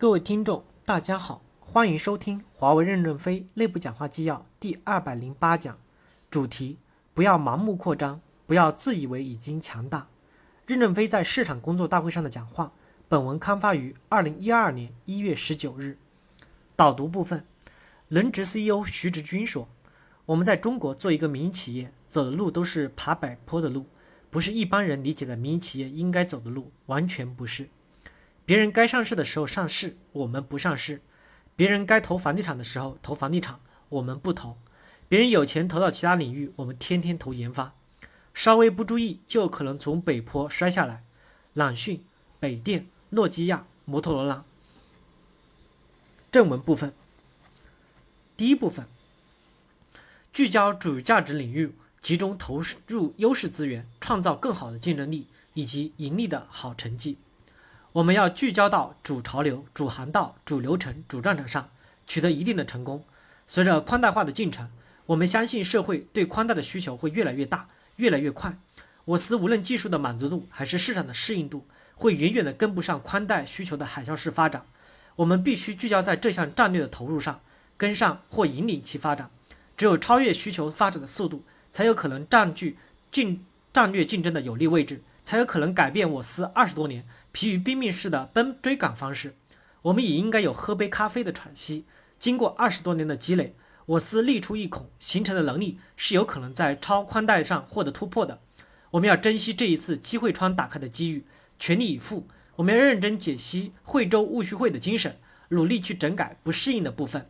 各位听众，大家好，欢迎收听华为任正非内部讲话纪要第二百零八讲，主题：不要盲目扩张，不要自以为已经强大。任正非在市场工作大会上的讲话。本文刊发于二零一二年一月十九日。导读部分，轮值 CEO 徐直军说：“我们在中国做一个民营企业，走的路都是爬柏坡的路，不是一般人理解的民营企业应该走的路，完全不是。”别人该上市的时候上市，我们不上市；别人该投房地产的时候投房地产，我们不投；别人有钱投到其他领域，我们天天投研发。稍微不注意，就可能从北坡摔下来。朗讯、北电、诺基亚、摩托罗拉。正文部分，第一部分，聚焦主价值领域，集中投入优势资源，创造更好的竞争力以及盈利的好成绩。我们要聚焦到主潮流、主航道、主流程、主战场上，取得一定的成功。随着宽带化的进程，我们相信社会对宽带的需求会越来越大、越来越快。我司无论技术的满足度还是市场的适应度，会远远的跟不上宽带需求的海啸式发展。我们必须聚焦在这项战略的投入上，跟上或引领其发展。只有超越需求发展的速度，才有可能占据竞战略竞争的有利位置，才有可能改变我司二十多年。疲于奔命式的奔追赶方式，我们也应该有喝杯咖啡的喘息。经过二十多年的积累，我司力出一孔形成的能力是有可能在超宽带上获得突破的。我们要珍惜这一次机会窗打开的机遇，全力以赴。我们要认真解析惠州务虚会的精神，努力去整改不适应的部分，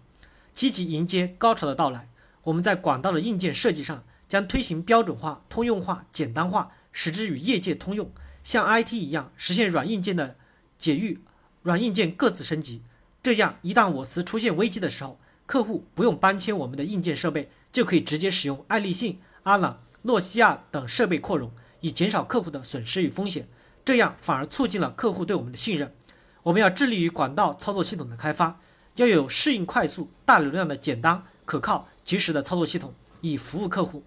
积极迎接高潮的到来。我们在管道的硬件设计上将推行标准化、通用化、简单化，使之与业界通用。像 IT 一样实现软硬件的解域，软硬件各自升级。这样，一旦我司出现危机的时候，客户不用搬迁我们的硬件设备，就可以直接使用爱立信、阿朗、诺基亚等设备扩容，以减少客户的损失与风险。这样反而促进了客户对我们的信任。我们要致力于管道操作系统的开发，要有适应快速、大流量的简单、可靠、及时的操作系统，以服务客户。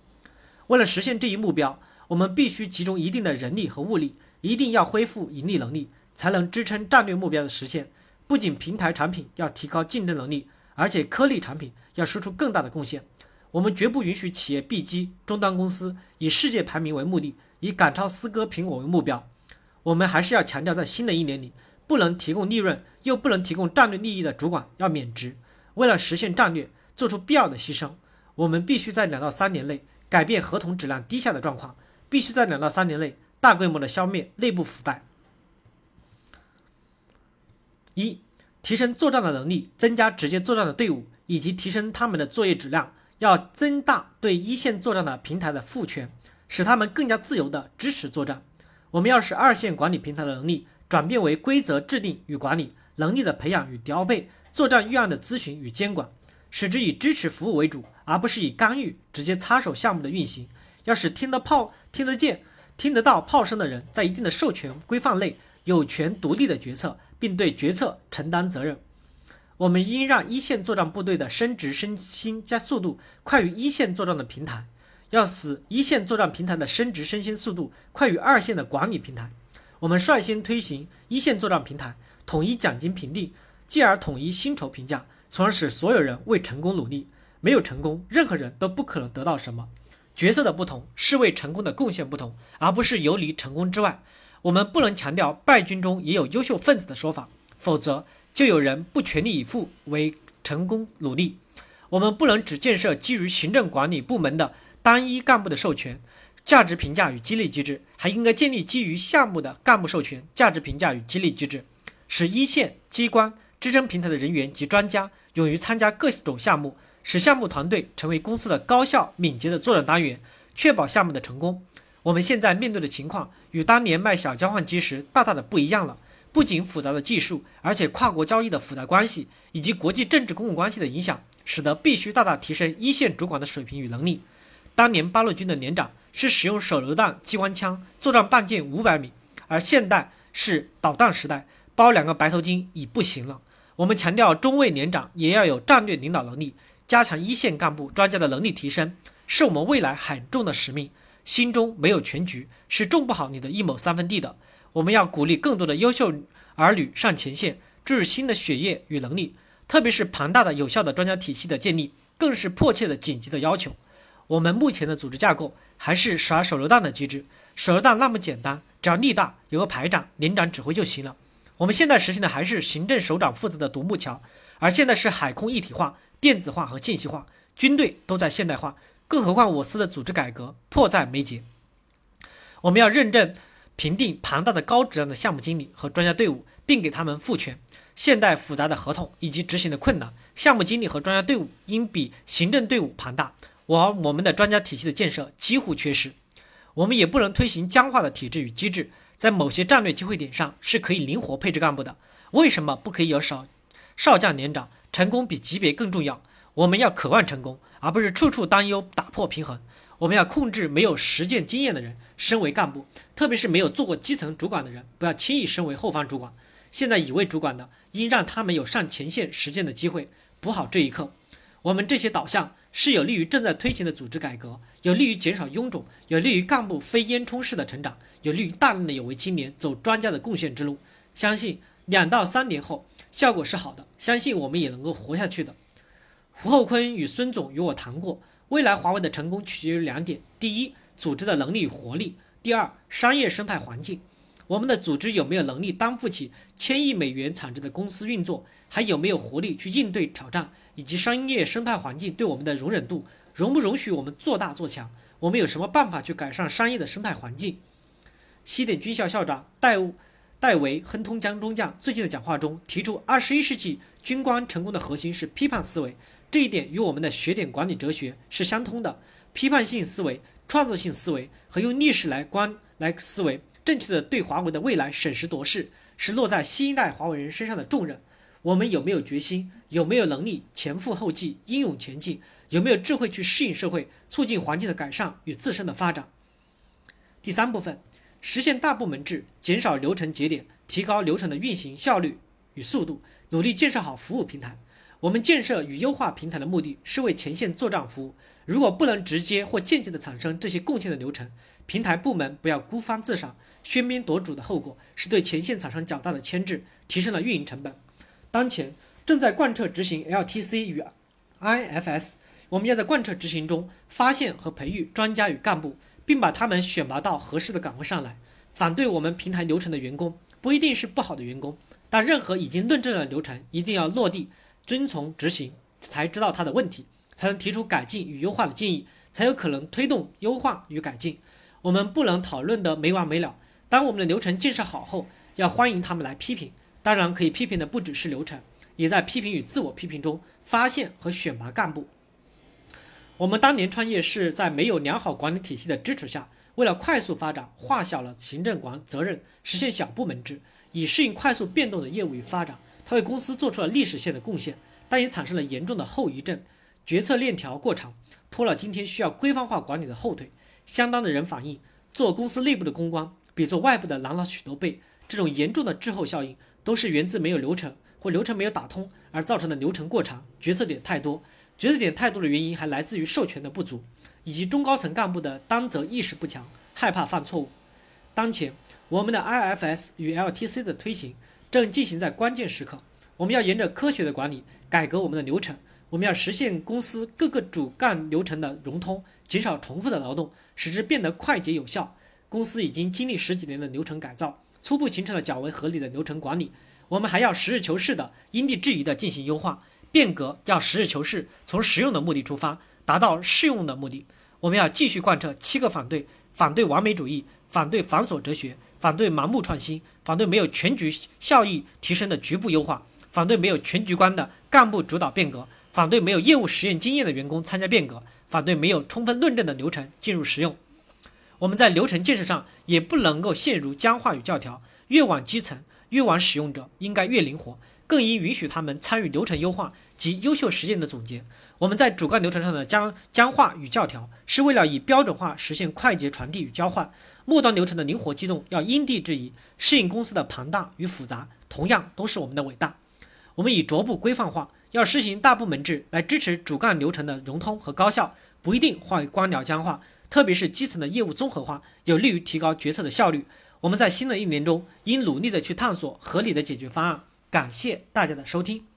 为了实现这一目标，我们必须集中一定的人力和物力。一定要恢复盈利能力，才能支撑战略目标的实现。不仅平台产品要提高竞争能力，而且颗粒产品要输出更大的贡献。我们绝不允许企业 B 机终端公司以世界排名为目的，以赶超思歌苹果为目标。我们还是要强调，在新的一年里，不能提供利润又不能提供战略利益的主管要免职。为了实现战略，做出必要的牺牲，我们必须在两到三年内改变合同质量低下的状况，必须在两到三年内。大规模的消灭内部腐败。一、提升作战的能力，增加直接作战的队伍，以及提升他们的作业质量。要增大对一线作战的平台的赋权，使他们更加自由的支持作战。我们要使二线管理平台的能力转变为规则制定与管理能力的培养与调配，作战预案的咨询与监管，使之以支持服务为主，而不是以干预直接插手项目的运行。要使听得炮听得见。听得到炮声的人，在一定的授权规范内，有权独立的决策，并对决策承担责任。我们应让一线作战部队的升职升薪加速度快于一线作战的平台，要使一线作战平台的升职升薪速度快于二线的管理平台。我们率先推行一线作战平台统一奖金评定，继而统一薪酬评价，从而使所有人为成功努力。没有成功，任何人都不可能得到什么。角色的不同是为成功的贡献不同，而不是游离成功之外。我们不能强调败军中也有优秀分子的说法，否则就有人不全力以赴为成功努力。我们不能只建设基于行政管理部门的单一干部的授权、价值评价与激励机制，还应该建立基于项目的干部授权、价值评价与激励机制，使一线机关支撑平台的人员及专家勇于参加各种项目。使项目团队成为公司的高效敏捷的作战单元，确保项目的成功。我们现在面对的情况与当年卖小交换机时大大的不一样了。不仅复杂的技术，而且跨国交易的复杂关系以及国际政治公共关系的影响，使得必须大大提升一线主管的水平与能力。当年八路军的连长是使用手榴弹机关枪作战半径五百米，而现代是导弹时代，包两个白头巾已不行了。我们强调中尉连长也要有战略领导能力。加强一线干部专家的能力提升，是我们未来很重的使命。心中没有全局，是种不好你的一亩三分地的。我们要鼓励更多的优秀儿女上前线，注入新的血液与能力。特别是庞大的有效的专家体系的建立，更是迫切的紧急的要求。我们目前的组织架构还是耍手榴弹的机制，手榴弹那么简单，只要力大，有个排长、连长指挥就行了。我们现在实行的还是行政首长负责的独木桥，而现在是海空一体化、电子化和信息化，军队都在现代化，更何况我司的组织改革迫在眉睫。我们要认证、评定庞大的高质量的项目经理和专家队伍，并给他们赋权。现代复杂的合同以及执行的困难，项目经理和专家队伍应比行政队伍庞大。而我们的专家体系的建设几乎缺失，我们也不能推行僵化的体制与机制。在某些战略机会点上是可以灵活配置干部的。为什么不可以有少少将连长？成功比级别更重要。我们要渴望成功，而不是处处担忧打破平衡。我们要控制没有实践经验的人升为干部，特别是没有做过基层主管的人，不要轻易升为后方主管。现在已为主管的，应让他们有上前线实践的机会，补好这一课。我们这些导向是有利于正在推行的。组织改革，有利于减少臃肿，有利于干部非烟囱式的。成长，有利于大量的。有为青年走专家的。贡献之路。相信两到三年后效果是好的，相信我们也能够活下去的。胡厚坤与孙总与我谈过，未来华为的成功取决于两点：第一，组织的能力与活力；第二，商业生态环境。我们的组织有没有能力担负起千亿美元产值的公司运作？还有没有活力去应对挑战？以及商业生态环境对我们的容忍度，容不容许我们做大做强？我们有什么办法去改善商业的生态环境？西点军校校长戴戴维亨通江中将最近的讲话中提出，二十一世纪军官成功的核心是批判思维，这一点与我们的学点管理哲学是相通的。批判性思维、创造性思维和用历史来观来思维。正确的对华为的未来审时度势，是落在新一代华为人身上的重任。我们有没有决心？有没有能力前赴后继、英勇前进？有没有智慧去适应社会、促进环境的改善与自身的发展？第三部分，实现大部门制，减少流程节点，提高流程的运行效率与速度，努力建设好服务平台。我们建设与优化平台的目的是为前线作战服务。如果不能直接或间接的产生这些贡献的流程，平台部门不要孤芳自赏。喧宾夺主的后果是对前线产生较大的牵制，提升了运营成本。当前正在贯彻执行 LTC 与 IFS，我们要在贯彻执行中发现和培育专家与干部，并把他们选拔到合适的岗位上来。反对我们平台流程的员工不一定是不好的员工，但任何已经论证的流程一定要落地遵从执行，才知道它的问题，才能提出改进与优化的建议，才有可能推动优化与改进。我们不能讨论的没完没了。当我们的流程建设好后，要欢迎他们来批评。当然，可以批评的不只是流程，也在批评与自我批评中发现和选拔干部。我们当年创业是在没有良好管理体系的支持下，为了快速发展，划小了行政管责任，实现小部门制，以适应快速变动的业务与发展。它为公司做出了历史性的贡献，但也产生了严重的后遗症：决策链条过长，拖了今天需要规范化管理的后腿。相当的人反映，做公司内部的公关。比做外部的难了许多倍，这种严重的滞后效应都是源自没有流程或流程没有打通而造成的流程过长、决策点太多。决策点太多的原因还来自于授权的不足，以及中高层干部的担责意识不强，害怕犯错误。当前，我们的 IFS 与 LTC 的推行正进行在关键时刻，我们要沿着科学的管理改革我们的流程，我们要实现公司各个主干流程的融通，减少重复的劳动，使之变得快捷有效。公司已经经历十几年的流程改造，初步形成了较为合理的流程管理。我们还要实事求是的、因地制宜的进行优化变革，要实事求是，从实用的目的出发，达到适用的目的。我们要继续贯彻七个反对：反对完美主义，反对繁琐哲学，反对盲目创新，反对没有全局效益提升的局部优化，反对没有全局观的干部主导变革，反对没有业务实验经验的员工参加变革，反对没有充分论证的流程进入实用。我们在流程建设上也不能够陷入僵化与教条，越往基层，越往使用者应该越灵活，更应允许他们参与流程优化及优秀实践的总结。我们在主干流程上的僵僵化与教条，是为了以标准化实现快捷传递与交换；末端流程的灵活机动，要因地制宜适应公司的庞大与复杂，同样都是我们的伟大。我们以逐步规范化，要实行大部门制来支持主干流程的融通和高效，不一定化为官僚僵化。特别是基层的业务综合化，有利于提高决策的效率。我们在新的一年中，应努力的去探索合理的解决方案，感谢大家的收听。